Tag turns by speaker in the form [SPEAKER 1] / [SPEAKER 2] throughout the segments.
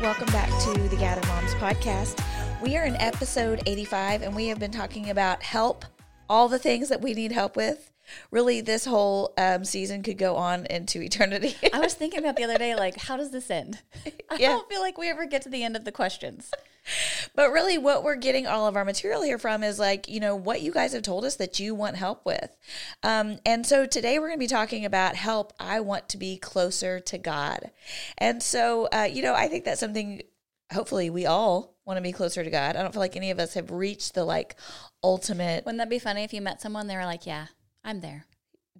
[SPEAKER 1] Welcome back to the Gather Moms podcast. We are in episode 85, and we have been talking about help, all the things that we need help with. Really, this whole um, season could go on into eternity.
[SPEAKER 2] I was thinking about the other day, like, how does this end? I
[SPEAKER 1] Yeah.
[SPEAKER 2] don't feel like we ever get to the end of the questions.
[SPEAKER 1] But really, what we're getting all of our material here from is like, you know, what you guys have told us that you want help with. Um, and so today we're going to be talking about help. I want to be closer to God. And so, uh, you know, I think that's something hopefully we all want to be closer to God. I don't feel like any of us have reached the like ultimate
[SPEAKER 2] Wouldn't that be funny if you met someone, they were like, yeah, I'm there.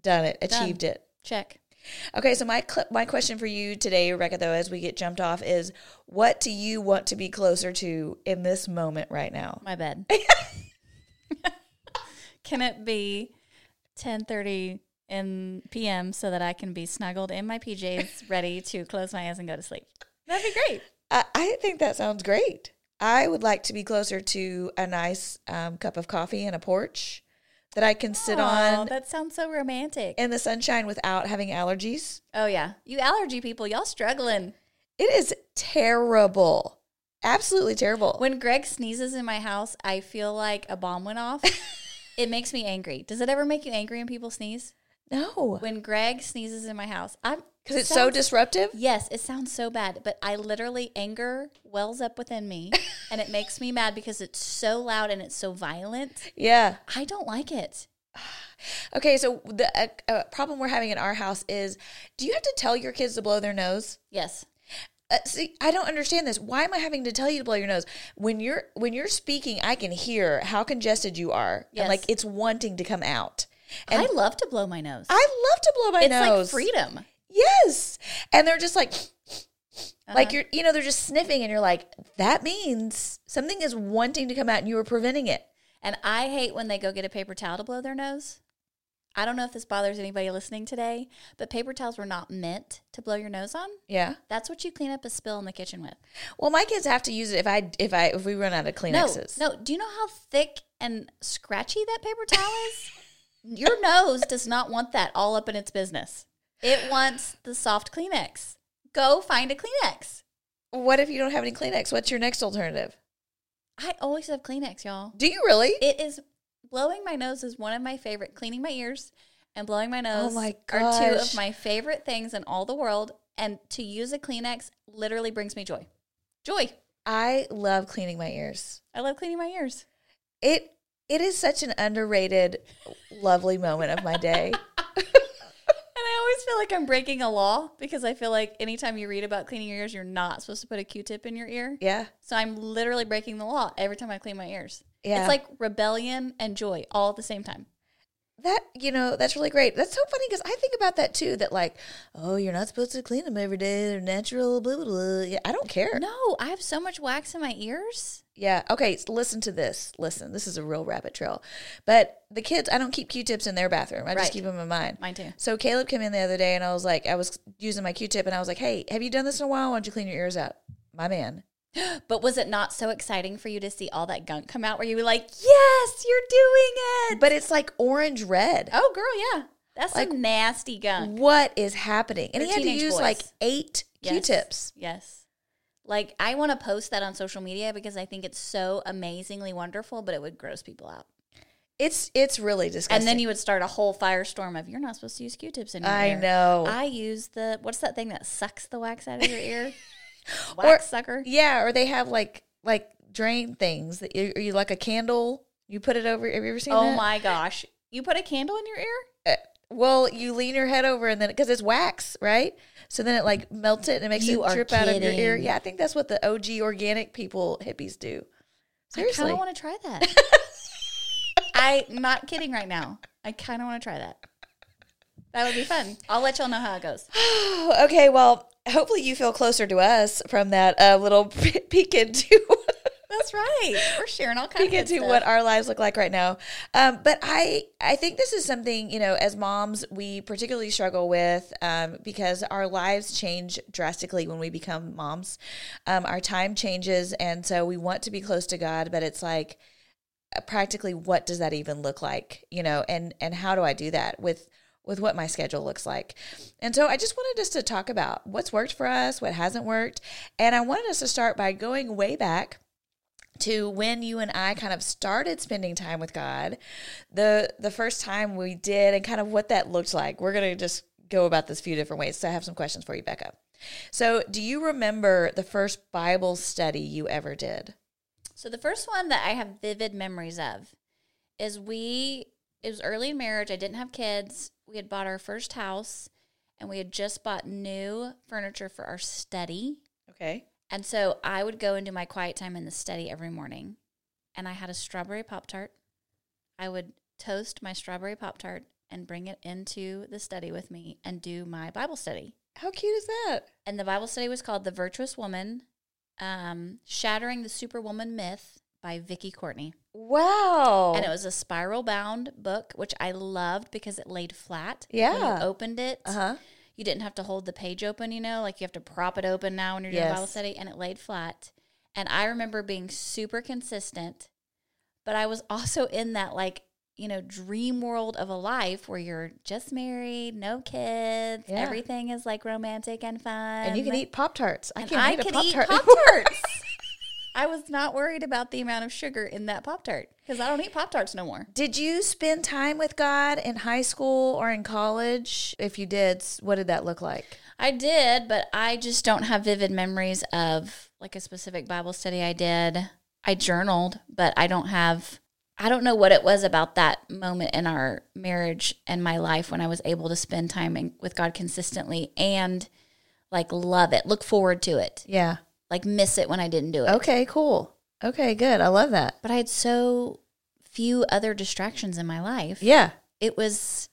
[SPEAKER 1] done it, achieved it.
[SPEAKER 2] Check.
[SPEAKER 1] Okay, so my cl- my question for you today, Rebecca, though, as we get jumped off, is what do you want to be closer to in this moment right now?
[SPEAKER 2] My bed. can it be 10:30 in p.m. so that I can be snuggled in my PJs, ready to close my eyes and go to sleep? That'd be great.
[SPEAKER 1] I, I think that sounds great. I would like to be closer to a nice um, cup of coffee and a porch that I can sit
[SPEAKER 2] Aw,
[SPEAKER 1] on
[SPEAKER 2] that sounds so romantic.
[SPEAKER 1] in the sunshine without having allergies.
[SPEAKER 2] oh yeah, you allergy people, y'all struggling.
[SPEAKER 1] It is terrible. Absolutely terrible.
[SPEAKER 2] When Greg sneezes in my house, I feel like a bomb went off. it makes me angry. Does it ever make you angry when people sneeze?
[SPEAKER 1] no,
[SPEAKER 2] When Greg sneezes in my house, I'm
[SPEAKER 1] because it's so disruptive.
[SPEAKER 2] Yes, it sounds so bad, but I literally anger wells up within me and it makes me mad because it's so loud and it's so violent.
[SPEAKER 1] Yeah.
[SPEAKER 2] I don't like it.
[SPEAKER 1] Okay, so the uh, uh, problem we're having in our house is do you have to tell your kids to blow their nose?
[SPEAKER 2] Yes.
[SPEAKER 1] Uh, see, I don't understand this. Why am I having to tell you to blow your nose when you're when you're speaking? I can hear how congested you are,
[SPEAKER 2] Yes.
[SPEAKER 1] and like it's wanting to come out. And
[SPEAKER 2] I love to blow my nose.
[SPEAKER 1] I love to blow my
[SPEAKER 2] it's
[SPEAKER 1] nose.
[SPEAKER 2] It's like freedom.
[SPEAKER 1] Yes, and they're just like, like
[SPEAKER 2] Uh-huh.
[SPEAKER 1] you're, you know, they're just sniffing, and you're like, that means something is wanting to come out, and you are preventing it.
[SPEAKER 2] And I hate when they go get a paper towel to blow their nose. I don't know if this bothers anybody listening today, but paper towels were not meant to blow your nose on.
[SPEAKER 1] Yeah.
[SPEAKER 2] That's what you clean up a spill in the kitchen with.
[SPEAKER 1] Well, my kids have to use it if I if I if we run out of
[SPEAKER 2] No,
[SPEAKER 1] Kleenexes.
[SPEAKER 2] no. Do you know how thick and scratchy that paper towel is? Your nose does not want that all up in its business. It wants the soft Kleenex. Go find a Kleenex.
[SPEAKER 1] What if you don't have any Kleenex? What's your next alternative?
[SPEAKER 2] I always have Kleenex, y'all.
[SPEAKER 1] Do you really?
[SPEAKER 2] It is blowing my nose is one of my favorite. Cleaning my ears and blowing my oh nose
[SPEAKER 1] Oh my
[SPEAKER 2] are two of my favorite things in all the world. And to use a Kleenex literally brings me joy. Joy.
[SPEAKER 1] I love cleaning my ears.
[SPEAKER 2] I love cleaning my ears.
[SPEAKER 1] It it is such an underrated, lovely moment of my day.
[SPEAKER 2] Always feel like I'm breaking a law because I feel like anytime you read about cleaning your ears, you're not supposed to put a Q-tip in your ear.
[SPEAKER 1] Yeah,
[SPEAKER 2] So I'm literally breaking the law every time I clean my ears.
[SPEAKER 1] Yeah.
[SPEAKER 2] It's like rebellion and joy all at the same time.
[SPEAKER 1] that you know that's really great. That's so funny because I think about that too. That like, oh, you're not supposed to clean them every day. They're natural. Blah blah blah. Yeah, I don't care.
[SPEAKER 2] No, I have so much wax in my ears.
[SPEAKER 1] Yeah. Okay. Listen to this. Listen. This is a real rabbit trail. But the kids, I don't keep Q-tips in their bathroom. I
[SPEAKER 2] Right.
[SPEAKER 1] just keep them in mine.
[SPEAKER 2] Mine too.
[SPEAKER 1] So Caleb came in the other day, and I was like, I was using my Q-tip, and I was like, Hey, have you done this in a while? Why don't you clean your ears out? My man.
[SPEAKER 2] But was it not so exciting for you to see all that gunk come out where you were like, yes, you're doing it?
[SPEAKER 1] But it's like orange red.
[SPEAKER 2] oh, girl, yeah. That's
[SPEAKER 1] Like-
[SPEAKER 2] some nasty gunk.
[SPEAKER 1] What is happening? And he had to use
[SPEAKER 2] boys.
[SPEAKER 1] like eight
[SPEAKER 2] Yes.
[SPEAKER 1] Q-tips.
[SPEAKER 2] Yes. Like, I want to post that on social media because I think it's so amazingly wonderful, but it would gross people out.
[SPEAKER 1] It's it's really disgusting.
[SPEAKER 2] And then you would start a whole firestorm of, you're not supposed to use Q tips in your
[SPEAKER 1] I
[SPEAKER 2] ear.
[SPEAKER 1] know.
[SPEAKER 2] I use the, what's that thing that sucks the wax out of your ear?
[SPEAKER 1] Or-
[SPEAKER 2] wax sucker.
[SPEAKER 1] yeah, or they have like like drain things that you, or you like a candle. You put it over. Have you ever seen
[SPEAKER 2] Oh
[SPEAKER 1] that?
[SPEAKER 2] my gosh. You put a candle in your ear?
[SPEAKER 1] Uh, well, you lean your head over and then because it's wax, right? So then it like melts it and it makes
[SPEAKER 2] You
[SPEAKER 1] it drip out of your ear. Yeah, I think that's what the OG organic people hippies do.
[SPEAKER 2] Seriously, I kind of want to try that. I'm not kidding right now. I kind of want to try that. That would be fun. I'll let y'all know how it goes.
[SPEAKER 1] okay, well, hopefully you feel closer to us from that uh, little peek into
[SPEAKER 2] That's right. We're sharing all kinds
[SPEAKER 1] peek
[SPEAKER 2] of
[SPEAKER 1] into
[SPEAKER 2] stuff.
[SPEAKER 1] what our lives look like right now. Um, but I I think this is something you know as moms we particularly struggle with um, because our lives change drastically when we become moms. Um, our time changes, and so we want to be close to God, but it's like uh, practically what does that even look like you know and and how do i do that with with what my schedule looks like and so i just wanted us to talk about what's worked for us what hasn't worked and i wanted us to start by going way back to when you and I kind of started spending time with God, the the first time we did, and kind of what that looked like. We're gonna just go about this a few different ways. So I have some questions for you, Becca. So, do you remember the first Bible study you ever did?
[SPEAKER 2] So the first one that I have vivid memories of is we it was early in marriage. I didn't have kids. We had bought our first house and we had just bought new furniture for our study.
[SPEAKER 1] Okay.
[SPEAKER 2] And so I would go and do my quiet time in the study every morning. And I had a strawberry Pop Tart. I would toast my strawberry Pop Tart and bring it into the study with me and do my Bible study.
[SPEAKER 1] How cute is that?
[SPEAKER 2] And the Bible study was called The Virtuous Woman um, Shattering the Superwoman Myth by Vicki Courtney.
[SPEAKER 1] Wow.
[SPEAKER 2] And it was a spiral bound book, which I loved because it laid flat. When
[SPEAKER 1] Yeah.
[SPEAKER 2] you opened it,
[SPEAKER 1] uh huh.
[SPEAKER 2] You didn't have to hold the page open, you know, like you have to prop it open now when you're doing Bible study, and it laid flat. And I remember being super consistent, but I was also in that like, you know, dream world of a life where you're just married, no kids,
[SPEAKER 1] Yeah.
[SPEAKER 2] everything is like romantic and fun.
[SPEAKER 1] And you can eat Pop Tarts. I can't
[SPEAKER 2] I
[SPEAKER 1] eat Pop Tart.
[SPEAKER 2] I was not worried about the amount of sugar in that Pop Tart because I don't eat Pop Tarts no more.
[SPEAKER 1] Did you spend time with God in high school or in college? If you did, what did that look like?
[SPEAKER 2] I did, but I just don't have vivid memories of like a specific Bible study I did. I journaled, but I don't have I don't know what it was about that moment in our marriage and my life when I was able to spend time in, with God consistently and like love it, look forward to it,
[SPEAKER 1] Yeah.
[SPEAKER 2] Like miss it when I didn't do it.
[SPEAKER 1] Okay, cool. Okay, good. I love that.
[SPEAKER 2] But I had so few other distractions in my life.
[SPEAKER 1] Yeah,
[SPEAKER 2] It was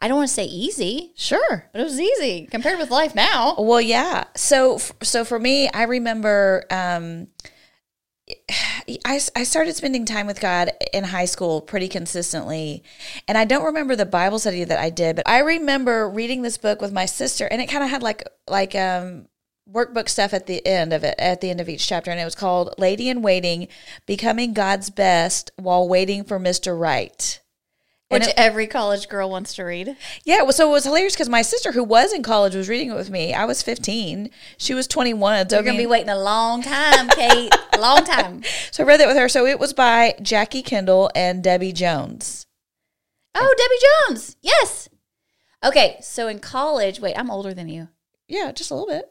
[SPEAKER 2] I don't want to say easy,
[SPEAKER 1] sure.
[SPEAKER 2] but it was easy compared with life now.
[SPEAKER 1] Well, yeah. So, so for me, I remember um, I, I started spending time with God in high school pretty consistently. And I don't remember the Bible study that I did, but I remember reading this book with my sister and it kind of had like, like, um, workbook stuff at the end of it, at the end of each chapter. And it was called Lady in Waiting, Becoming God's Best While Waiting for Mr. Right. And
[SPEAKER 2] Which
[SPEAKER 1] it-
[SPEAKER 2] every college girl wants to read.
[SPEAKER 1] Yeah, well, so it was hilarious because my sister, who was in college, was reading it with me. I was 15. She was 21. So, I
[SPEAKER 2] You're gonna
[SPEAKER 1] mean-
[SPEAKER 2] be waiting a long time, Kate. a long time.
[SPEAKER 1] so I read that with her. So it was by Jackie Kendall and Debbie Jones.
[SPEAKER 2] Oh, Debbie Jones. Yes. Okay, so in college, wait, I'm older than you.
[SPEAKER 1] Yeah, just a little bit.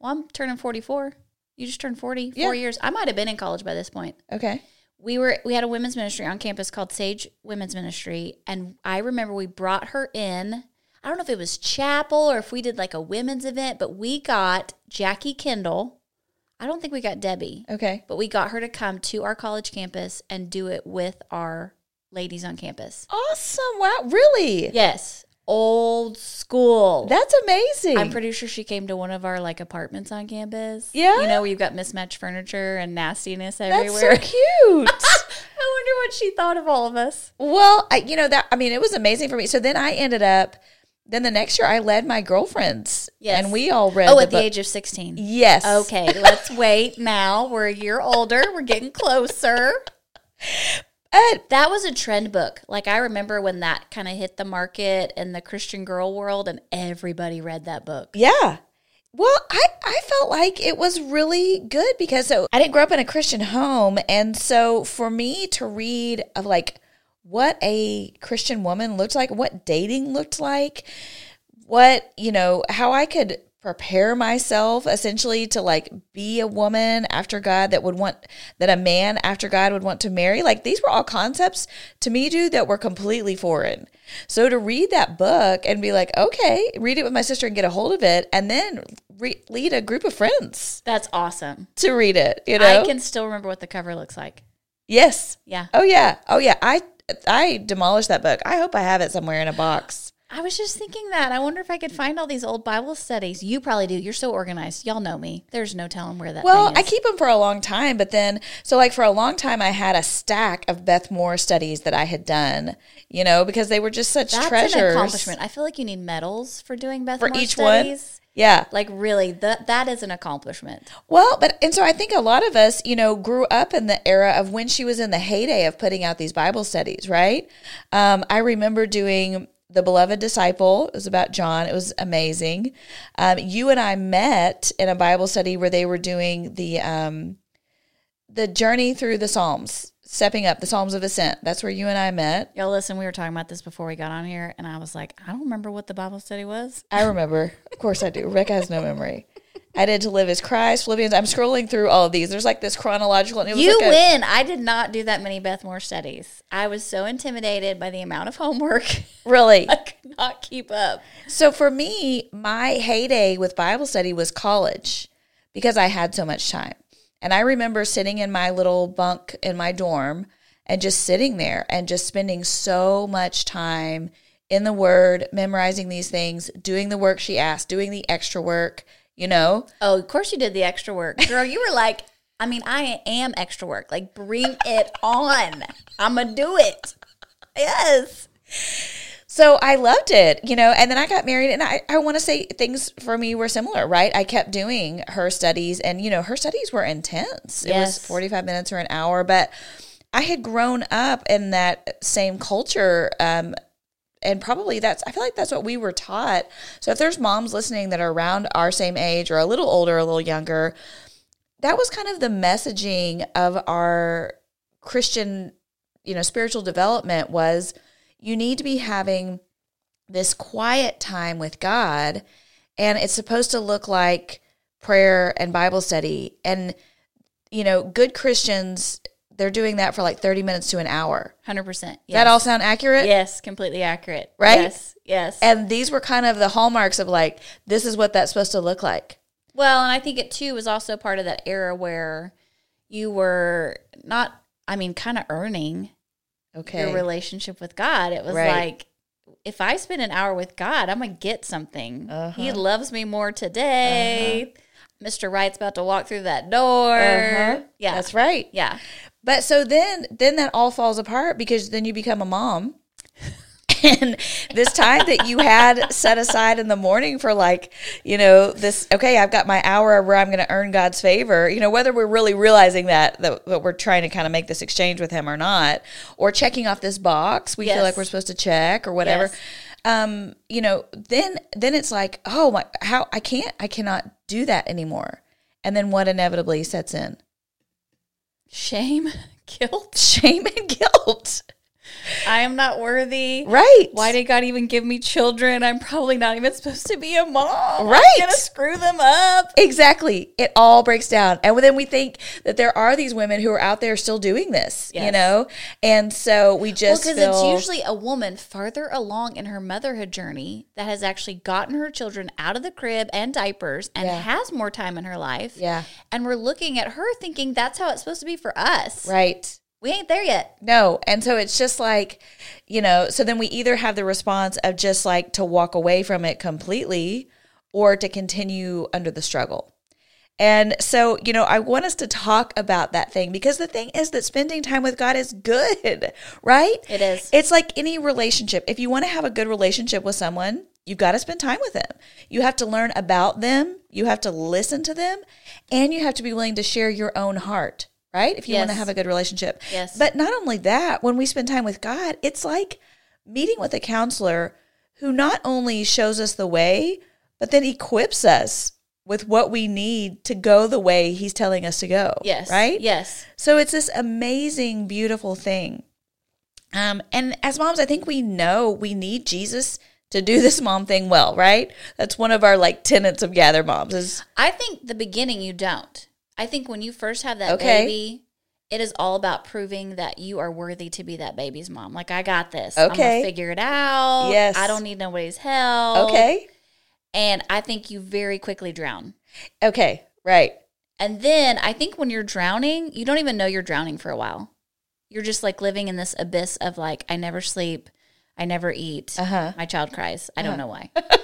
[SPEAKER 2] Well, I'm turning 44. You just turned 40.
[SPEAKER 1] Yeah.
[SPEAKER 2] Four years. I might have been in college by this point.
[SPEAKER 1] Okay.
[SPEAKER 2] We were we had a women's ministry on campus called Sage Women's Ministry, and I remember we brought her in. I don't know if it was chapel or if we did like a women's event, but we got Jackie Kendall. I don't think we got Debbie.
[SPEAKER 1] Okay.
[SPEAKER 2] but we got her to come to our college campus and do it with our ladies on campus.
[SPEAKER 1] Awesome. Wow. Really?
[SPEAKER 2] Yes, old school.
[SPEAKER 1] That's amazing.
[SPEAKER 2] I'm pretty sure she came to one of our like apartments on campus.
[SPEAKER 1] Yeah?
[SPEAKER 2] you know where you've got mismatched furniture and nastiness everywhere.
[SPEAKER 1] That's so cute.
[SPEAKER 2] I wonder what she thought of all of us.
[SPEAKER 1] well, I, you know, that, I mean, it was amazing for me. So then I ended up, then the next year I led my girlfriends.
[SPEAKER 2] Yes.
[SPEAKER 1] And we all read
[SPEAKER 2] Oh,
[SPEAKER 1] the
[SPEAKER 2] at the age of 16.
[SPEAKER 1] Yes.
[SPEAKER 2] Okay, let's wait now. We're a year older. We're getting closer.
[SPEAKER 1] Uh,
[SPEAKER 2] That was a trend book. Like I remember when that kind of hit the market in the Christian girl world and everybody read that book.
[SPEAKER 1] Yeah. Well, I, I felt like it was really good because so I didn't grow up in a Christian home. And so for me to read of like what a Christian woman looked like, what dating looked like, what, you know, how I could prepare myself essentially to like be a woman after God that would want that a man after God would want to marry. Like these were all concepts to me, dude, that were completely foreign. So to read that book and be like, okay, read it with my sister and get a hold of it, and then re- lead a group of friends
[SPEAKER 2] That's awesome.
[SPEAKER 1] to read it. You know?
[SPEAKER 2] I can still remember what the cover looks like.
[SPEAKER 1] yes.
[SPEAKER 2] Yeah.
[SPEAKER 1] Oh yeah. Oh yeah. I I demolished that book. I hope I have it somewhere in a box.
[SPEAKER 2] I was just thinking that. I wonder if I could find all these old Bible studies. You probably do. You're so organized. Y'all know me. There's no telling where that.
[SPEAKER 1] Well, I keep them for a long time, but then, so like for a long time, I had a stack of Beth Moore studies that I had done, you know, because they were just such
[SPEAKER 2] That's
[SPEAKER 1] treasures.
[SPEAKER 2] an accomplishment. I feel like you need medals for doing Beth
[SPEAKER 1] For
[SPEAKER 2] Moore
[SPEAKER 1] each one?
[SPEAKER 2] studies.
[SPEAKER 1] Yeah.
[SPEAKER 2] Like really, that that is an accomplishment.
[SPEAKER 1] Well, but, and so I think a lot of us, you know, grew up in the era of when she was in the heyday of putting out these Bible studies, right? Um, I remember doing The Beloved Disciple. It was about John. It was amazing. Um, you and I met in a Bible study where they were doing the, um, the journey through the Psalms, stepping up the Psalms of Ascent. That's where you and I met.
[SPEAKER 2] Y'all listen, we were talking about this before we got on here, and I was like, I don't remember what the Bible study was.
[SPEAKER 1] I remember. Of course I do. Rebecca has no memory. I did to live as Christ, Philippians. I'm scrolling through all of these. There's like this chronological. And it was
[SPEAKER 2] You
[SPEAKER 1] like
[SPEAKER 2] win. I did not do that many Beth Moore studies. I was so intimidated by the amount of homework.
[SPEAKER 1] Really?
[SPEAKER 2] I could not keep up.
[SPEAKER 1] So for me, my heyday with Bible study was college because I had so much time. And I remember sitting in my little bunk in my dorm and just sitting there and just spending so much time in the Word, memorizing these things, doing the work she asked, doing the extra work, you know?
[SPEAKER 2] Oh, of course you did the extra work. Girl, you were like, I mean, I am extra work. Like, bring it on. I'm going to do it. Yes.
[SPEAKER 1] So I loved it, you know, and then I got married and I, I want to say things for me were similar, right? I kept doing her studies and, you know, her studies were intense. It was
[SPEAKER 2] Yes.
[SPEAKER 1] 45 minutes or an hour, but I had grown up in that same culture. Um, and probably that's, I feel like that's what we were taught. So if there's moms listening that are around our same age or a little older, a little younger, that was kind of the messaging of our Christian, you know, spiritual development was you need to be having this quiet time with God and it's supposed to look like prayer and Bible study and you know, good Christians they're doing that for like 30 minutes to an hour.
[SPEAKER 2] 100%. Yes.
[SPEAKER 1] That all sound accurate?
[SPEAKER 2] Yes, completely accurate.
[SPEAKER 1] Right?
[SPEAKER 2] Yes. Yes.
[SPEAKER 1] And these were kind of the hallmarks of like this is what that's supposed to look like.
[SPEAKER 2] Well, and I think it too was also part of that era where you were not, I mean, kind of earning
[SPEAKER 1] Okay.
[SPEAKER 2] your relationship with God. It was
[SPEAKER 1] Right.
[SPEAKER 2] like, if I spend an hour with God, I'm going to get something. He
[SPEAKER 1] Uh-huh.
[SPEAKER 2] loves me more today. Mr. Right's about to walk through that door.
[SPEAKER 1] Uh-huh.
[SPEAKER 2] Yeah.
[SPEAKER 1] That's right.
[SPEAKER 2] yeah.
[SPEAKER 1] But so then then that all falls apart because then you become a mom. and this time that you had set aside in the morning for like, you know, this okay, I've got my hour where I'm going to earn God's favor, you know, whether we're really realizing that, that that we're trying to kind of make this exchange with him or not, or checking off this box we feel like we're supposed to check or whatever.
[SPEAKER 2] Yes.
[SPEAKER 1] Um, you know, then then it's like, oh my how I can't I cannot do that anymore. And then what inevitably sets in?
[SPEAKER 2] Shame, guilt.
[SPEAKER 1] Shame and guilt.
[SPEAKER 2] I am not worthy.
[SPEAKER 1] Right.
[SPEAKER 2] Why did God even give me children? I'm probably not even supposed to be a mom.
[SPEAKER 1] Right.
[SPEAKER 2] I'm going to screw them up.
[SPEAKER 1] Exactly. It all breaks down. And then we think that there are these women who are out there still doing this, you know? And so we just
[SPEAKER 2] because
[SPEAKER 1] feel,
[SPEAKER 2] it's usually a woman farther along in her motherhood journey that has actually gotten her children out of the crib and diapers and
[SPEAKER 1] Yeah.
[SPEAKER 2] has more time in her life.
[SPEAKER 1] Yeah.
[SPEAKER 2] And we're looking at her thinking that's how it's supposed to be for us.
[SPEAKER 1] right.
[SPEAKER 2] We ain't there yet.
[SPEAKER 1] No. And so it's just like, you know, so then we either have the response of just like to walk away from it completely or to continue under the struggle. And so, you know, I want us to talk about that thing because the thing is that spending time with God is good, right?
[SPEAKER 2] It is.
[SPEAKER 1] It's like any relationship. If you want to have a good relationship with someone, you've got to spend time with them. You have to learn about them, you have to listen to them, and you have to be willing to share your own heart, right? If you want to have a good relationship.
[SPEAKER 2] Yes.
[SPEAKER 1] But not only that, when we spend time with God, it's like meeting with a counselor who not only shows us the way, but then equips us with what we need to go the way he's telling us to go.
[SPEAKER 2] Yes.
[SPEAKER 1] Right?
[SPEAKER 2] Yes.
[SPEAKER 1] So it's this amazing, beautiful thing. Um, and as moms, I think we know we need Jesus to do this mom thing well, right? That's one of our like tenets of Gather Moms is
[SPEAKER 2] I think the beginning you don't. I think when you first have that
[SPEAKER 1] Okay.
[SPEAKER 2] baby, it is all about proving that you are worthy to be that baby's mom. Like I got this. I'm
[SPEAKER 1] Okay.
[SPEAKER 2] gonna figure it out.
[SPEAKER 1] Yes.
[SPEAKER 2] I don't need nobody's help.
[SPEAKER 1] okay.
[SPEAKER 2] And I think you very quickly drown.
[SPEAKER 1] Okay. Right.
[SPEAKER 2] And then I think when you're drowning, you don't even know you're drowning for a while. You're just like living in this abyss of like, I never sleep. I never eat.
[SPEAKER 1] Uh-huh.
[SPEAKER 2] My child cries. I don't know why.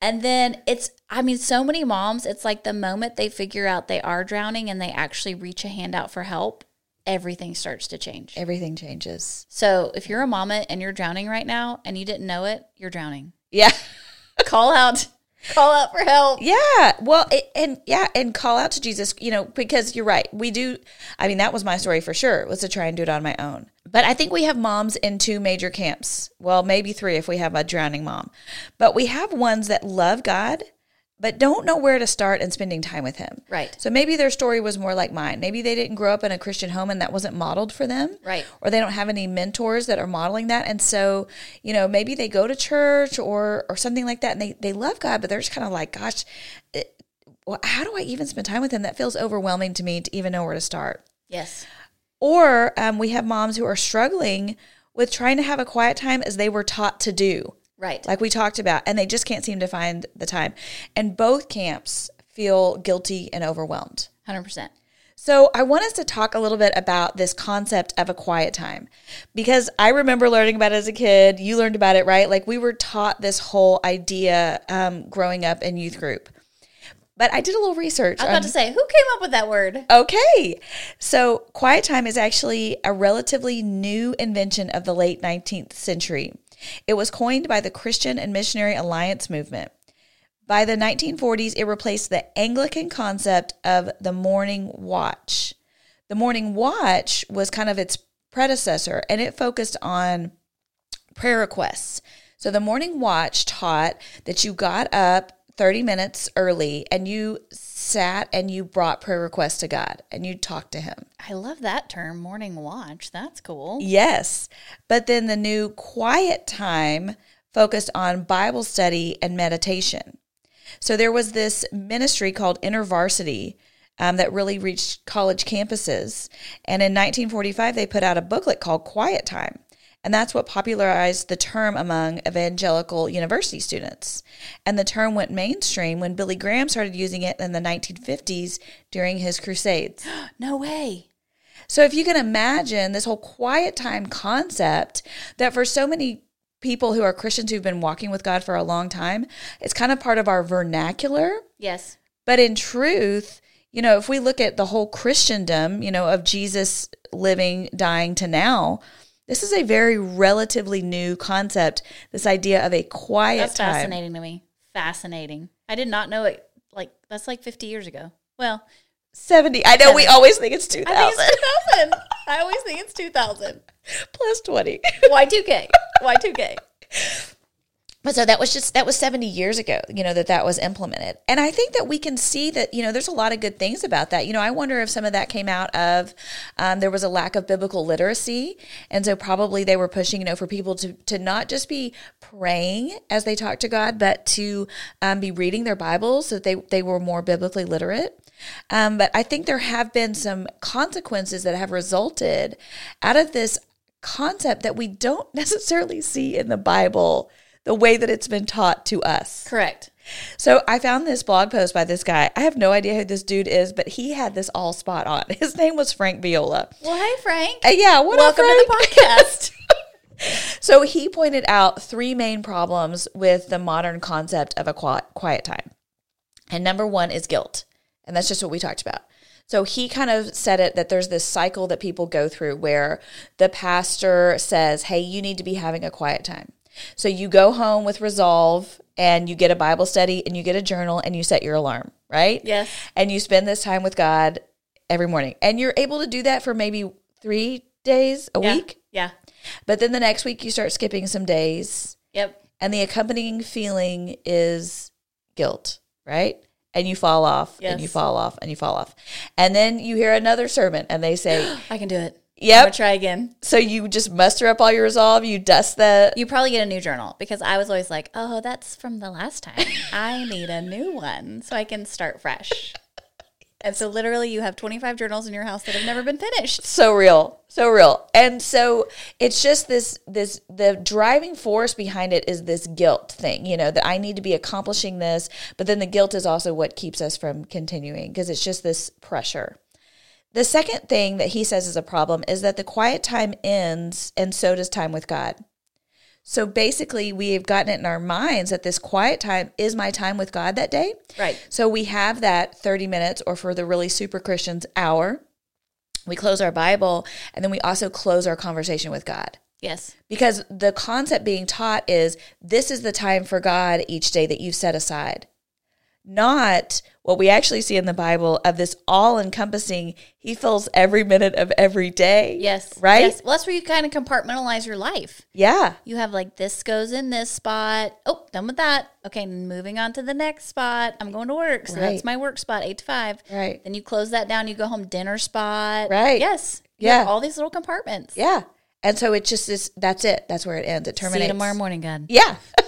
[SPEAKER 2] and then it's, I mean, so many moms, it's like the moment they figure out they are drowning and they actually reach a hand out for help, everything starts to change.
[SPEAKER 1] Everything changes.
[SPEAKER 2] So if you're a mama and you're drowning right now and you didn't know it, you're drowning.
[SPEAKER 1] Yeah.
[SPEAKER 2] Call out. Call out for help.
[SPEAKER 1] Yeah. Well, it, and yeah, and call out to Jesus, you know, because you're right. We do. I mean, that was my story for sure, was to try and do it on my own. But I think we have moms in two major camps. Well, maybe three if we have a drowning mom. But we have ones that love God, but don't know where to start in spending time with Him.
[SPEAKER 2] Right.
[SPEAKER 1] So maybe their story was more like mine. Maybe they didn't grow up in a Christian home and that wasn't modeled for them.
[SPEAKER 2] Right.
[SPEAKER 1] Or they don't have any mentors that are modeling that. And so, you know, maybe they go to church or or something like that and they, they love God, but they're just kind of like, gosh, it, well, how do I even spend time with him? That feels overwhelming to me to even know where to start.
[SPEAKER 2] Yes.
[SPEAKER 1] Or um, we have moms who are struggling with trying to have a quiet time as they were taught to do
[SPEAKER 2] Right.
[SPEAKER 1] like we talked about, and they just can't seem to find the time. And both camps feel guilty and overwhelmed.
[SPEAKER 2] 100%.
[SPEAKER 1] So, I want us to talk a little bit about this concept of a quiet time because I remember learning about it as a kid. You learned about it, right? Like, we were taught this whole idea um, growing up in youth group. But I did a little research.
[SPEAKER 2] I was
[SPEAKER 1] on-
[SPEAKER 2] about to say, who came up with that word?
[SPEAKER 1] Okay. So, quiet time is actually a relatively new invention of the late 19th century. It was coined by the Christian and Missionary Alliance movement. By the 1940s, it replaced the Anglican concept of the morning watch. The morning watch was kind of its predecessor, and it focused on prayer requests. So the morning watch taught that you got up 30 minutes early and you sat and you brought prayer requests to God and you talked to him.
[SPEAKER 2] I love that term, morning watch. That's cool.
[SPEAKER 1] Yes. But then the new quiet time focused on Bible study and meditation. So there was this ministry called InterVarsity um, that really reached college campuses. And in 1945, they put out a booklet called Quiet Time. And that's what popularized the term among evangelical university students. And the term went mainstream when Billy Graham started using it in the 1950s during his crusades.
[SPEAKER 2] No way.
[SPEAKER 1] So if you can imagine this whole quiet time concept that for so many people who are Christians who've been walking with God for a long time, it's kind of part of our vernacular.
[SPEAKER 2] Yes.
[SPEAKER 1] But in truth, you know, if we look at the whole Christendom, you know, of Jesus living, dying to now, this is a very relatively new concept. This idea of a quiet
[SPEAKER 2] That's
[SPEAKER 1] time.
[SPEAKER 2] fascinating to me. Fascinating. I did not know it. Like, that's like 50 years ago. Well,
[SPEAKER 1] 70. I know we always think it's 2000
[SPEAKER 2] I think it's 2000. I always think it's 2000.
[SPEAKER 1] plus 20.
[SPEAKER 2] Y2K. Y2K.
[SPEAKER 1] But so that was just that was 70 years ago, you know, that that was implemented. And I think that we can see that, you know, there's a lot of good things about that. You know, I wonder if some of that came out of um, there was a lack of biblical literacy. And so probably they were pushing, you know, for people to, to not just be praying as they talk to God, but to um, be reading their Bibles so that they, they were more biblically literate. Um, but I think there have been some consequences that have resulted out of this concept that we don't necessarily see in the Bible the way that it's been taught to us.
[SPEAKER 2] Correct.
[SPEAKER 1] So I found this blog post by this guy. I have no idea who this dude is, but he had this all spot on. His name was Frank Viola.
[SPEAKER 2] Well, hey, Frank.
[SPEAKER 1] Uh, yeah, what up,
[SPEAKER 2] Welcome to the podcast.
[SPEAKER 1] So he pointed out three main problems with the modern concept of a quiet, quiet time. And number one is guilt. And that's just what we talked about. So he kind of said it that there's this cycle that people go through where the pastor says, Hey, you need to be having a quiet time. So you go home with resolve and you get a Bible study and you get a journal and you set your alarm, right?
[SPEAKER 2] Yes.
[SPEAKER 1] And you spend this time with God every morning. And you're able to do that for maybe three days a
[SPEAKER 2] Yeah.
[SPEAKER 1] week.
[SPEAKER 2] Yeah.
[SPEAKER 1] But then the next week you start skipping some days
[SPEAKER 2] Yep.
[SPEAKER 1] and the accompanying feeling is guilt, right? And you fall off and you fall off and you fall off. And then you hear another sermon and they say,
[SPEAKER 2] I can do it. I'm
[SPEAKER 1] Yep.
[SPEAKER 2] gonna try again.
[SPEAKER 1] So you just muster up all your resolve, you dust the
[SPEAKER 2] You probably get a new journal because I was always like, oh, that's from the last time. I need a new one so I can start fresh. And so literally you have 25 journals in your house that have never been finished.
[SPEAKER 1] so real so real and so it's just this this the driving force behind it is this guilt thing you know that i need to be accomplishing this but then the guilt is also what keeps us from continuing because it's just this pressure the second thing that he says is a problem is that the quiet time ends and so does time with god So basically, we have gotten it in our minds that this quiet time is my time with God that day.
[SPEAKER 2] Right.
[SPEAKER 1] So we have that 30 minutes, or for the really super Christians, hour. We close our Bible, and then we also close our conversation with God.
[SPEAKER 2] Yes.
[SPEAKER 1] Because the concept being taught is this is the time for God each day that you've set aside not what we actually see in the Bible of this all encompassing, he fills every minute of every day.
[SPEAKER 2] Yes.
[SPEAKER 1] Right?
[SPEAKER 2] Yes. Well, that's where you kind of compartmentalize your life.
[SPEAKER 1] Yeah.
[SPEAKER 2] You have like this goes in this spot. Oh, done with that. Okay, moving on to the next spot. I'm going to work. So
[SPEAKER 1] Right.
[SPEAKER 2] that's my work spot, eight to five.
[SPEAKER 1] Right.
[SPEAKER 2] Then you close that down, you go home, dinner spot.
[SPEAKER 1] Right.
[SPEAKER 2] Yes. You
[SPEAKER 1] Yeah.
[SPEAKER 2] all these little compartments.
[SPEAKER 1] Yeah. And so it just is, that's it. That's where it ends. It terminates.
[SPEAKER 2] tomorrow morning, God.
[SPEAKER 1] Yeah.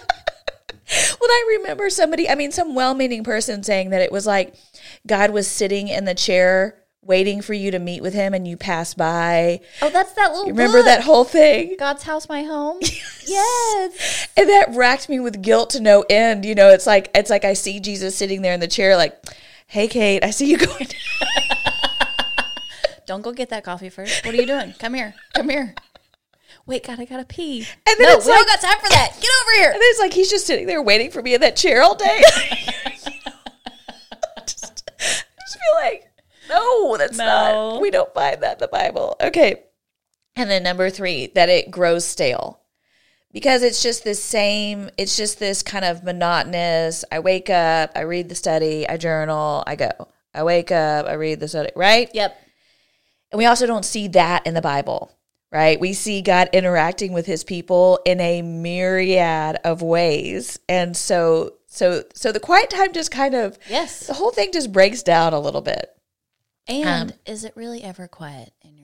[SPEAKER 1] well, I remember somebody, I mean, some well meaning person saying that it was like God was sitting in the chair waiting for you to meet with him and you pass by.
[SPEAKER 2] Oh, that's that little you
[SPEAKER 1] Remember
[SPEAKER 2] book.
[SPEAKER 1] that whole thing?
[SPEAKER 2] God's house, my home. yes.
[SPEAKER 1] And that racked me with guilt to no end. You know, it's like it's like I see Jesus sitting there in the chair, like, "Hey, Kate, I see you going."
[SPEAKER 2] Don't go get that coffee first. What are you doing? Come here. Come here. Wait, God, I gotta pee.
[SPEAKER 1] And then
[SPEAKER 2] no,
[SPEAKER 1] it's
[SPEAKER 2] we
[SPEAKER 1] like-
[SPEAKER 2] don't got time for that. Get over here.
[SPEAKER 1] And then it's like he's just sitting there waiting for me in that chair all day. just, just feel like, no, that's
[SPEAKER 2] No.
[SPEAKER 1] not. We don't find that in the Bible. Okay. And then number three, that it grows stale. Because it's just the same, it's just this kind of monotonous. I wake up, I read the study, I journal, I go. I wake up, I read the study, right?
[SPEAKER 2] Yep.
[SPEAKER 1] And we also don't see that in the Bible, right? We see God interacting with his people in a myriad of ways. And so so so the quiet time just kind of
[SPEAKER 2] Yes.
[SPEAKER 1] the whole thing just breaks down a little bit.
[SPEAKER 2] And
[SPEAKER 1] Um,
[SPEAKER 2] is it really ever quiet in?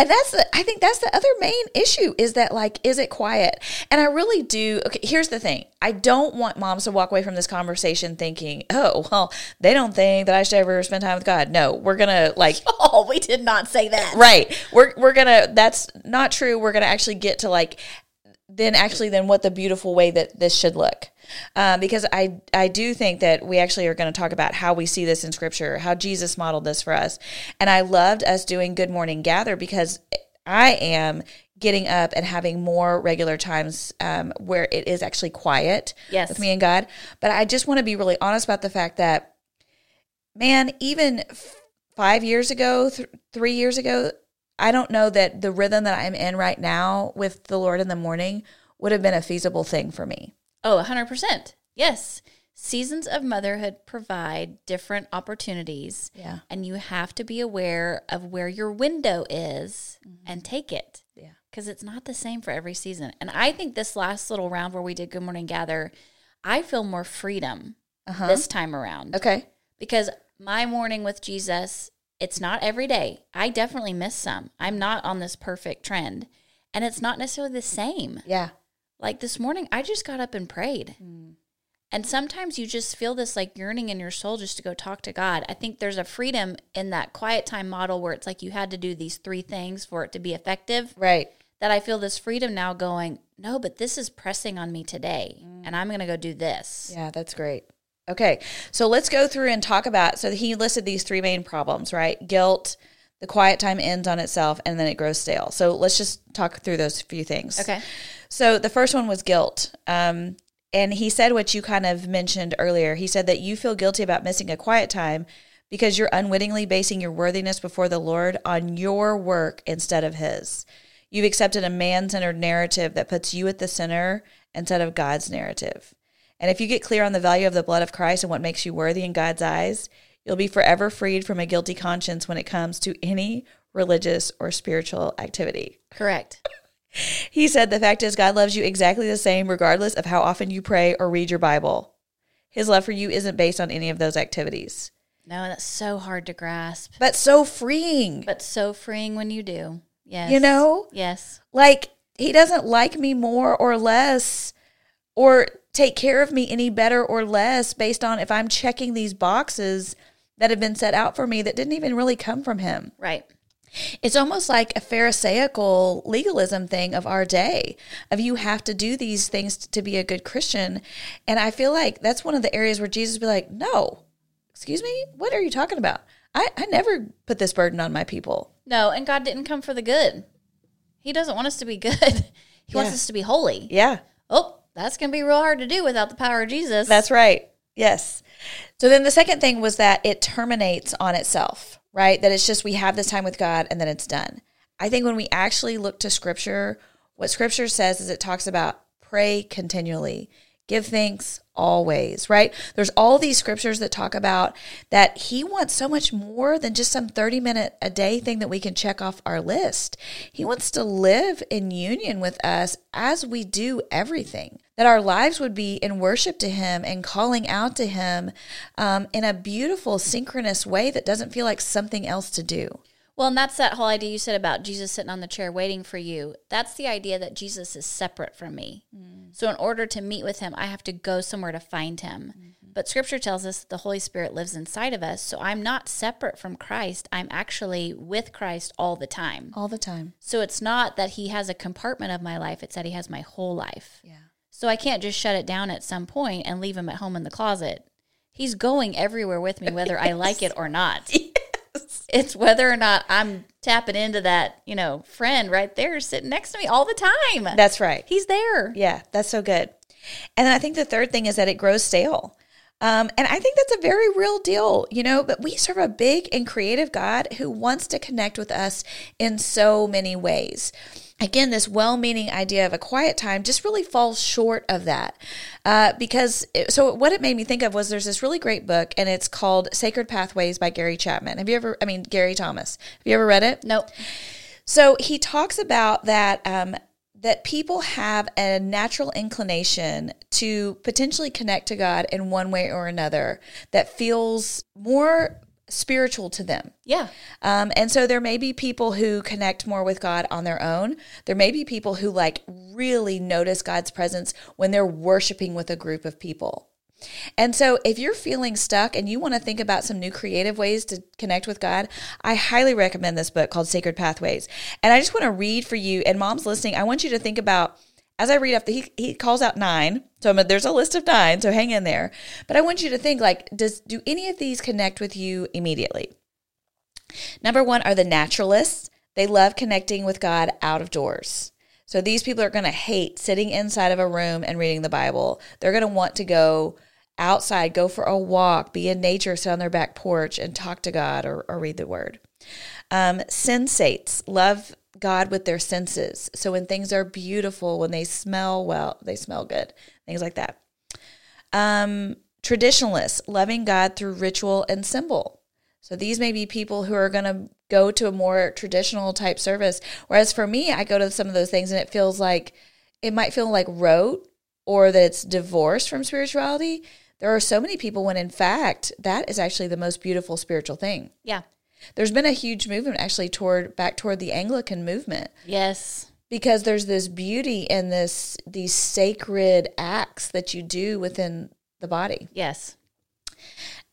[SPEAKER 1] And that's the I think that's the other main issue is that like is it quiet? And I really do okay, here's the thing. I don't want moms to walk away from this conversation thinking, "Oh, well, they don't think that I should ever spend time with God." No, we're going to like
[SPEAKER 2] oh, we did not say that.
[SPEAKER 1] right we're we're gonna that's not true we're gonna actually get to like then actually then what the beautiful way that this should look um, because i i do think that we actually are going to talk about how we see this in scripture how jesus modeled this for us and i loved us doing good morning gather because i am getting up and having more regular times um, where it is actually quiet
[SPEAKER 2] Yes.
[SPEAKER 1] with me and god but i just want to be really honest about the fact that man, even f- five years ago, th- three years ago, I don't know that the rhythm that I'm in right now with the Lord in the morning would have been a feasible thing for me.
[SPEAKER 2] Oh, 100%. Yes. Seasons of motherhood provide different opportunities.
[SPEAKER 1] Yeah.
[SPEAKER 2] And you have to be aware of where your window is and take it.
[SPEAKER 1] Yeah.
[SPEAKER 2] Because it's not the same for every season. And I think this last little round where we did Good Morning Gather, I feel more freedom
[SPEAKER 1] Uh-huh.
[SPEAKER 2] this time around.
[SPEAKER 1] Okay.
[SPEAKER 2] because my morning with Jesus, it's not every day. I definitely miss some. I'm not on this perfect trend. And it's not necessarily the same.
[SPEAKER 1] Yeah.
[SPEAKER 2] Like this morning, I just got up and prayed. Mm. And sometimes you just feel this like yearning in your soul just to go talk to God. I think there's a freedom in that quiet time model where it's like you had to do these three things for it to be effective.
[SPEAKER 1] Right.
[SPEAKER 2] That I feel this freedom now going, no, but this is pressing on me today. Mm. And I'm going to go do this.
[SPEAKER 1] Yeah, that's great. Okay. So let's go through and talk about so he listed these three main problems, right? Guilt, the quiet time ends on itself, and then it grows stale. So let's just talk through those few things.
[SPEAKER 2] Okay.
[SPEAKER 1] So the first one was guilt. Um, and he said what you kind of mentioned earlier. He said that you feel guilty about missing a quiet time because you're unwittingly basing your worthiness before the Lord on your work instead of his. You've accepted a man centered narrative that puts you at the center instead of God's narrative. And if you get clear on the value of the blood of Christ and what makes you worthy in God's eyes, you'll be forever freed from a guilty conscience when it comes to any religious or spiritual activity.
[SPEAKER 2] Correct.
[SPEAKER 1] He said, The fact is, God loves you exactly the same, regardless of how often you pray or read your Bible. His love for you isn't based on any of those activities,
[SPEAKER 2] No, and that's so hard to grasp.
[SPEAKER 1] but so freeing.
[SPEAKER 2] but so freeing when you do. Yes.
[SPEAKER 1] You know?
[SPEAKER 2] Yes.
[SPEAKER 1] Like, He doesn't like me more or less, or take care of me any better or less based on if I'm checking these boxes that have been set out for me that didn't even really come from Him.
[SPEAKER 2] Right.
[SPEAKER 1] It's almost like a Pharisaical legalism thing of our day of you have to do these things to be a good Christian. And I feel like that's one of the areas where Jesus would be like, no, excuse me, what are you talking about? I, I never put this burden on my people.
[SPEAKER 2] No, and God didn't come for the good. He doesn't want us to be good. he wants us to be holy.
[SPEAKER 1] Yeah.
[SPEAKER 2] Oh, that's going to be real hard to do without the power of Jesus.
[SPEAKER 1] That's right. Yes. So then the second thing was that it terminates on itself, right? That it's just we have this time with God and then it's done. I think when we actually look to scripture, what scripture says is it talks about pray continually, give thanks always, right? There's all these scriptures that talk about that he wants so much more than just some 30 minute a day thing that we can check off our list. He wants to live in union with us as we do everything. That our lives would be in worship to Him and calling out to Him um, in a beautiful, synchronous way that doesn't feel like something else to do.
[SPEAKER 2] Well, and that's that whole idea you said about Jesus sitting on the chair waiting for you. That's the idea that Jesus is separate from me. So, in order to meet with him, I have to go somewhere to find him. But scripture tells us that the Holy Spirit lives inside of us. So, I'm not separate from Christ. I'm actually with Christ all the time.
[SPEAKER 1] All the time.
[SPEAKER 2] So, it's not that he has a compartment of my life, it's that he has my whole life.
[SPEAKER 1] Yeah.
[SPEAKER 2] So, I can't just shut it down at some point and leave him at home in the closet. He's going everywhere with me, whether I like it or not. It's whether or not I'm tapping into that, you know, friend right there sitting next to me all the time.
[SPEAKER 1] That's right.
[SPEAKER 2] He's there.
[SPEAKER 1] Yeah, that's so good. And then I think the third thing is that it grows stale. Um, and I think that's a very real deal, you know, but we serve a big and creative God who wants to connect with us in so many ways. Again, this well meaning idea of a quiet time just really falls short of that. Uh, because, it, so what it made me think of was there's this really great book, and it's called Sacred Pathways by Gary Chapman. Have you ever, I mean, Gary Thomas, have you ever read it?
[SPEAKER 2] Nope.
[SPEAKER 1] So he talks about that um, that people have a natural inclination to potentially connect to God in one way or another that feels more spiritual to them.
[SPEAKER 2] Yeah.
[SPEAKER 1] Um, and so there may be people who connect more with God on their own. There may be people who like really notice God's presence when they're worshiping with a group of people. And so, if you're feeling stuck and you want to think about some new creative ways to connect with God, I highly recommend this book called Sacred Pathways. And I just want to read for you, and moms listening, I want you to think about as I read up, the, he, he calls out nine. So I'm, there's a list of nine, so hang in there. But I want you to think like, does do any of these connect with you immediately? Number one are the naturalists. They love connecting with God out of doors. So these people are going to hate sitting inside of a room and reading the Bible. They're going to want to go outside, go for a walk, be in nature, sit on their back porch and talk to God or, or read the word. Um, sensates love God with their senses. So when things are beautiful, when they smell well, they smell good, things like that. Um, traditionalists loving God through ritual and symbol. So these may be people who are going to go to a more traditional type service. Whereas for me, I go to some of those things and it feels like it might feel like rote or that it's divorced from spirituality. There are so many people when in fact that is actually the most beautiful spiritual thing.
[SPEAKER 2] Yeah.
[SPEAKER 1] There's been a huge movement actually toward back toward the Anglican movement
[SPEAKER 2] Yes.
[SPEAKER 1] because there's this beauty in this these sacred acts that you do within the body.
[SPEAKER 2] Yes.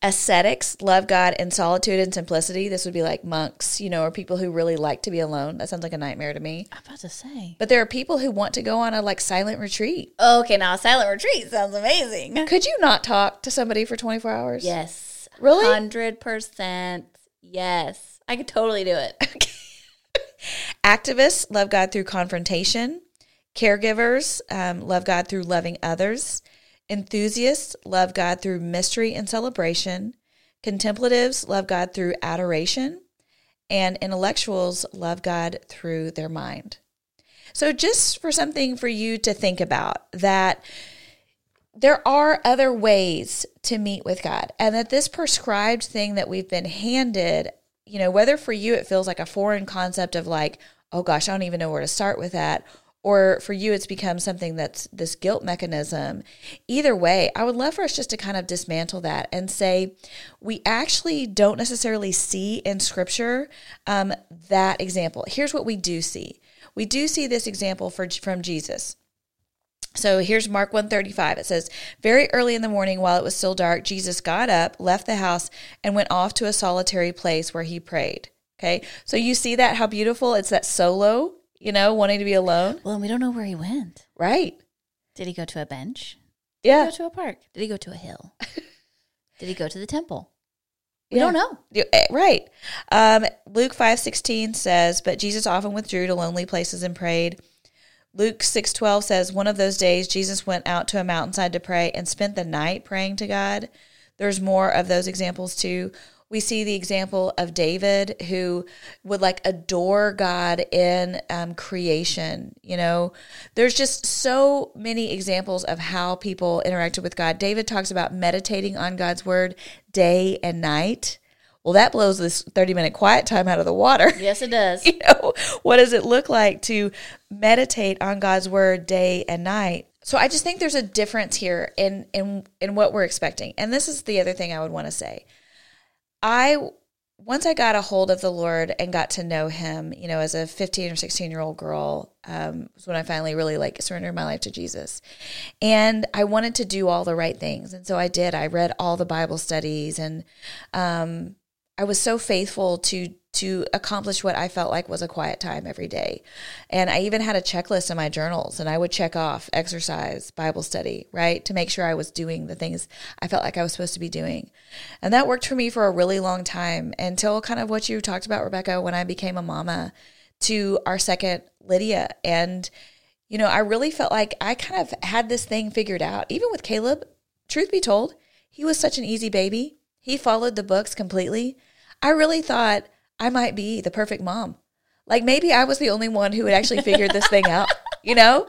[SPEAKER 1] Ascetics love God in solitude and simplicity. This would be like monks, you know, or people who really like to be alone. That sounds like a nightmare to me.
[SPEAKER 2] I'm about to say.
[SPEAKER 1] But there are people who want to go on a like silent retreat.
[SPEAKER 2] Okay, now a silent retreat sounds amazing.
[SPEAKER 1] Could you not talk to somebody for 24 hours?
[SPEAKER 2] Yes.
[SPEAKER 1] Really?
[SPEAKER 2] 100%. Yes. I could totally do it.
[SPEAKER 1] Activists love God through confrontation. Caregivers um, love God through loving others. Enthusiasts love God through mystery and celebration. Contemplatives love God through adoration. And intellectuals love God through their mind. So, just for something for you to think about, that there are other ways to meet with God, and that this prescribed thing that we've been handed, you know, whether for you it feels like a foreign concept of like, oh gosh, I don't even know where to start with that, or for you it's become something that's this guilt mechanism. Either way, I would love for us just to kind of dismantle that and say, we actually don't necessarily see in scripture um, that example. Here's what we do see we do see this example for, from Jesus. So here's Mark 135. It says, Very early in the morning, while it was still dark, Jesus got up, left the house, and went off to a solitary place where he prayed. Okay. So you see that, how beautiful it's that solo, you know, wanting to be alone.
[SPEAKER 2] Well, we don't know where he went.
[SPEAKER 1] Right.
[SPEAKER 2] Did he go to a bench? Did he
[SPEAKER 1] Yeah.
[SPEAKER 2] go to a park? Did he go to a hill? Did he go to the temple? We don't know.
[SPEAKER 1] Eh, Right. Um, Luke five sixteen says, But Jesus often withdrew to lonely places and prayed. Luke six twelve says, One of those days Jesus went out to a mountainside to pray and spent the night praying to God. There's more of those examples too. We see the example of David who would like adore God in um, creation. You know, there's just so many examples of how people interacted with God. David talks about meditating on God's word day and night. Well, that blows this 30 minute quiet time out of the water.
[SPEAKER 2] Yes, it does.
[SPEAKER 1] you know, what does it look like to meditate on God's word day and night? So I just think there's a difference here in in in what we're expecting. And this is the other thing I would want to say. I once I got a hold of the Lord and got to know Him, you know, as a 15 or 16 year old girl, um, was when I finally really like surrendered my life to Jesus. And I wanted to do all the right things. And so I did. I read all the Bible studies and um, I was so faithful to to accomplish what I felt like was a quiet time every day. And I even had a checklist in my journals and I would check off exercise, Bible study, right? To make sure I was doing the things I felt like I was supposed to be doing. And that worked for me for a really long time until kind of what you talked about, Rebecca, when I became a mama to our second Lydia. And, you know, I really felt like I kind of had this thing figured out. Even with Caleb, truth be told, he was such an easy baby. He followed the books completely. I really thought I might be the perfect mom. Like maybe I was the only one who had actually figured this thing out, you know?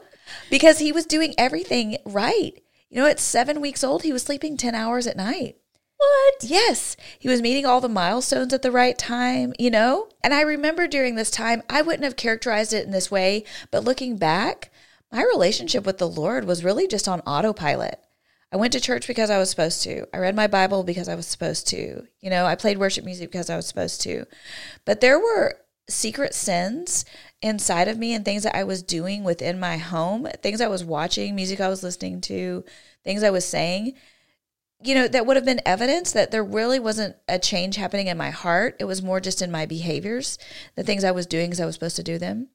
[SPEAKER 1] Because he was doing everything right. You know, at seven weeks old, he was sleeping 10 hours at night.
[SPEAKER 2] What?
[SPEAKER 1] Yes, he was meeting all the milestones at the right time, you know? And I remember during this time, I wouldn't have characterized it in this way, but looking back, my relationship with the Lord was really just on autopilot. I went to church because I was supposed to. I read my Bible because I was supposed to. You know, I played worship music because I was supposed to. But there were secret sins inside of me and things that I was doing within my home, things I was watching, music I was listening to, things I was saying you know, that would have been evidence that there really wasn't a change happening in my heart. It was more just in my behaviors, the things I was doing because I was supposed to do them.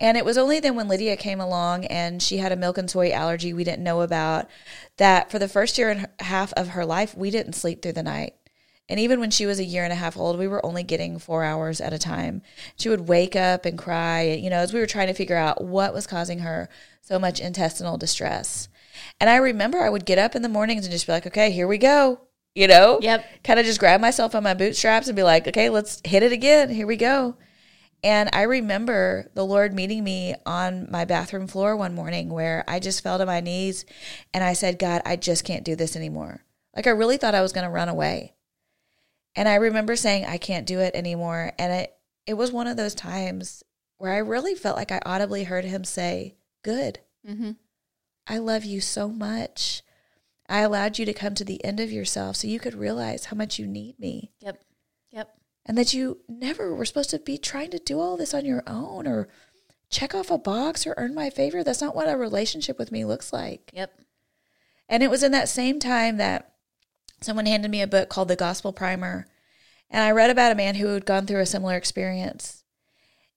[SPEAKER 1] And it was only then when Lydia came along and she had a milk and soy allergy we didn't know about that for the first year and a half of her life, we didn't sleep through the night. And even when she was a year and a half old, we were only getting four hours at a time. She would wake up and cry, you know, as we were trying to figure out what was causing her so much intestinal distress. And I remember I would get up in the mornings and just be like, okay, here we go. You know?
[SPEAKER 2] Yep.
[SPEAKER 1] Kind of just grab myself on my bootstraps and be like, okay, let's hit it again. Here we go. And I remember the Lord meeting me on my bathroom floor one morning where I just fell to my knees and I said, God, I just can't do this anymore. Like I really thought I was going to run away. And I remember saying, I can't do it anymore. And it, it was one of those times where I really felt like I audibly heard him say, Good.
[SPEAKER 2] Mm-hmm.
[SPEAKER 1] I love you so much. I allowed you to come to the end of yourself so you could realize how much you need me
[SPEAKER 2] Yep.
[SPEAKER 1] And that you never were supposed to be trying to do all this on your own or check off a box or earn my favor. That's not what a relationship with me looks like.
[SPEAKER 2] Yep.
[SPEAKER 1] And it was in that same time that someone handed me a book called The Gospel Primer. And I read about a man who had gone through a similar experience.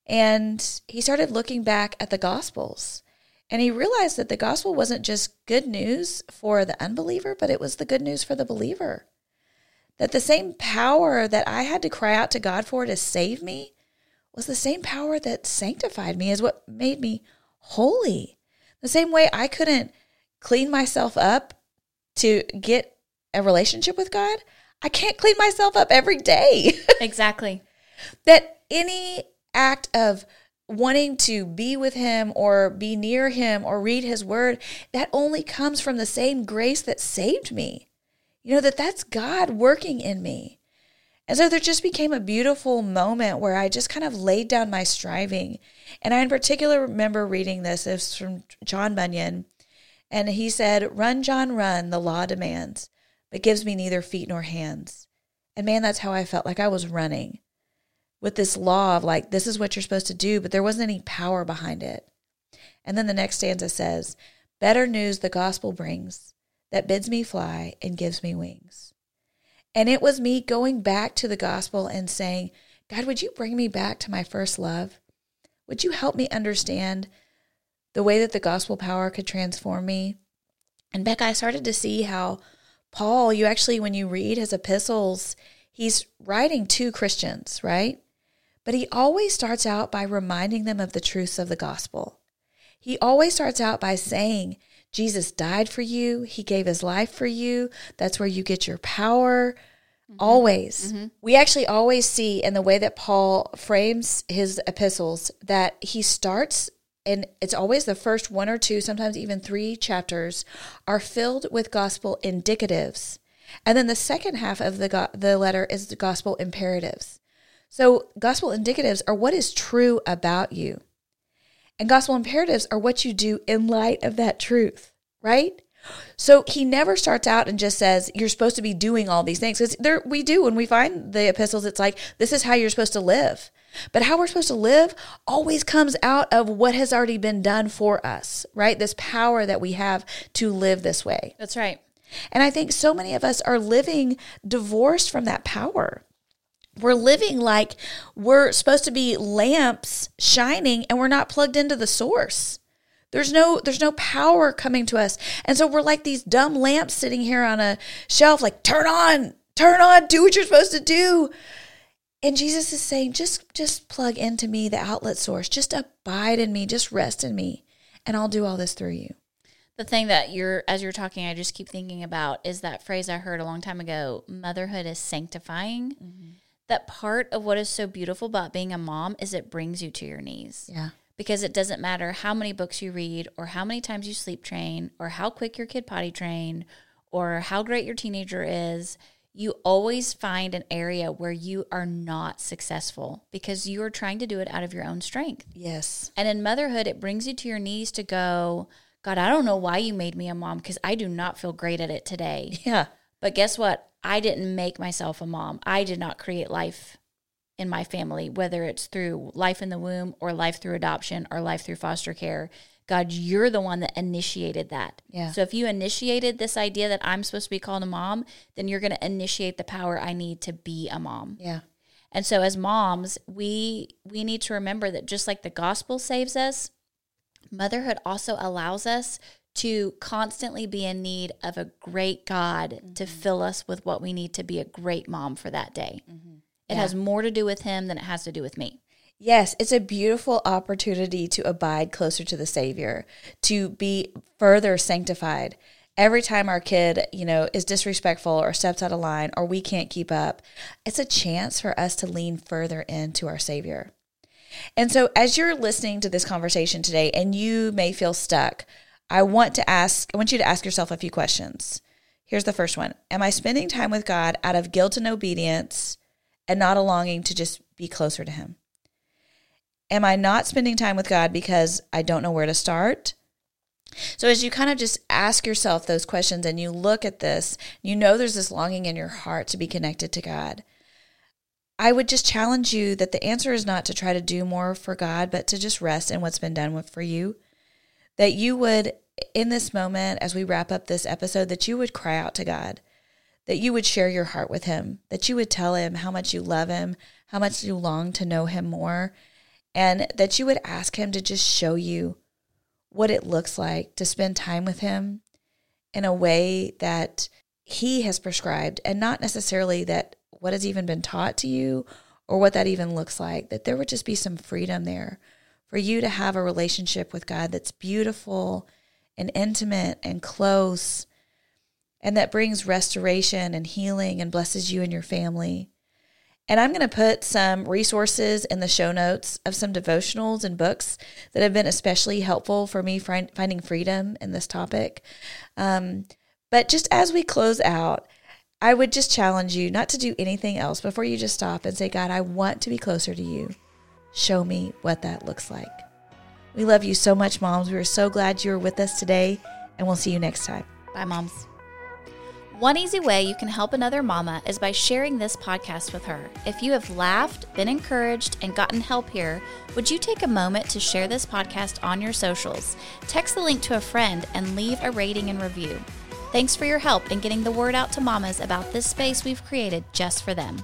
[SPEAKER 1] And he started looking back at the Gospels. And he realized that the gospel wasn't just good news for the unbeliever, but it was the good news for the believer. That the same power that I had to cry out to God for to save me was the same power that sanctified me, is what made me holy. The same way I couldn't clean myself up to get a relationship with God, I can't clean myself up every day.
[SPEAKER 2] Exactly.
[SPEAKER 1] that any act of wanting to be with him or be near him or read his word that only comes from the same grace that saved me you know that that's god working in me. And so there just became a beautiful moment where i just kind of laid down my striving. And i in particular remember reading this it's from john bunyan. And he said run john run the law demands but gives me neither feet nor hands. And man that's how i felt like i was running with this law of like, this is what you're supposed to do, but there wasn't any power behind it. And then the next stanza says, Better news the gospel brings that bids me fly and gives me wings. And it was me going back to the gospel and saying, God, would you bring me back to my first love? Would you help me understand the way that the gospel power could transform me? And Becca, I started to see how Paul, you actually, when you read his epistles, he's writing to Christians, right? But he always starts out by reminding them of the truths of the gospel. He always starts out by saying, Jesus died for you. He gave his life for you. That's where you get your power. Mm-hmm. Always. Mm-hmm. We actually always see in the way that Paul frames his epistles that he starts and it's always the first one or two, sometimes even three chapters are filled with gospel indicatives. And then the second half of the go- the letter is the gospel imperatives. So gospel indicatives are what is true about you. And gospel imperatives are what you do in light of that truth, right? So he never starts out and just says you're supposed to be doing all these things because there we do when we find the epistles. It's like this is how you're supposed to live, but how we're supposed to live always comes out of what has already been done for us, right? This power that we have to live this way.
[SPEAKER 2] That's right.
[SPEAKER 1] And I think so many of us are living divorced from that power. We're living like we're supposed to be lamps shining and we're not plugged into the source. There's no there's no power coming to us. And so we're like these dumb lamps sitting here on a shelf like turn on, turn on, do what you're supposed to do. And Jesus is saying just just plug into me the outlet source. Just abide in me, just rest in me, and I'll do all this through you.
[SPEAKER 2] The thing that you're as you're talking I just keep thinking about is that phrase I heard a long time ago, motherhood is sanctifying. Mm-hmm that part of what is so beautiful about being a mom is it brings you to your knees.
[SPEAKER 1] Yeah.
[SPEAKER 2] Because it doesn't matter how many books you read or how many times you sleep train or how quick your kid potty train or how great your teenager is, you always find an area where you are not successful because you are trying to do it out of your own strength.
[SPEAKER 1] Yes.
[SPEAKER 2] And in motherhood, it brings you to your knees to go, God, I don't know why you made me a mom because I do not feel great at it today.
[SPEAKER 1] Yeah.
[SPEAKER 2] But guess what? I didn't make myself a mom. I did not create life in my family, whether it's through life in the womb or life through adoption or life through foster care. God, you're the one that initiated that.
[SPEAKER 1] Yeah.
[SPEAKER 2] So if you initiated this idea that I'm supposed to be called a mom, then you're going to initiate the power I need to be a mom.
[SPEAKER 1] Yeah.
[SPEAKER 2] And so as moms, we we need to remember that just like the gospel saves us, motherhood also allows us to constantly be in need of a great God mm-hmm. to fill us with what we need to be a great mom for that day. Mm-hmm. It yeah. has more to do with Him than it has to do with me.
[SPEAKER 1] Yes, it's a beautiful opportunity to abide closer to the Savior, to be further sanctified. Every time our kid, you know, is disrespectful or steps out of line or we can't keep up, it's a chance for us to lean further into our Savior. And so, as you're listening to this conversation today and you may feel stuck, I want to ask, I want you to ask yourself a few questions. Here's the first one Am I spending time with God out of guilt and obedience and not a longing to just be closer to Him? Am I not spending time with God because I don't know where to start? So, as you kind of just ask yourself those questions and you look at this, you know there's this longing in your heart to be connected to God. I would just challenge you that the answer is not to try to do more for God, but to just rest in what's been done for you that you would, in this moment, as we wrap up this episode, that you would cry out to God, that you would share your heart with Him, that you would tell Him how much you love Him, how much you long to know Him more, and that you would ask Him to just show you what it looks like to spend time with Him in a way that He has prescribed and not necessarily that what has even been taught to you or what that even looks like, that there would just be some freedom there for you to have a relationship with God that's beautiful and intimate and close and that brings restoration and healing and blesses you and your family. And I'm going to put some resources in the show notes of some devotionals and books that have been especially helpful for me find, finding freedom in this topic. Um, but just as we close out, I would just challenge you not to do anything else before you just stop and say, God, I want to be closer to you. Show me what that looks like. We love you so much, moms. We are so glad you were with us today, and we'll see you next time.
[SPEAKER 2] Bye, moms. One easy way you can help another mama is by sharing this podcast with her. If you have laughed, been encouraged, and gotten help here, would you take a moment to share this podcast on your socials? Text the link to a friend and leave a rating and review. Thanks for your help in getting the word out to mamas about this space we've created just for them.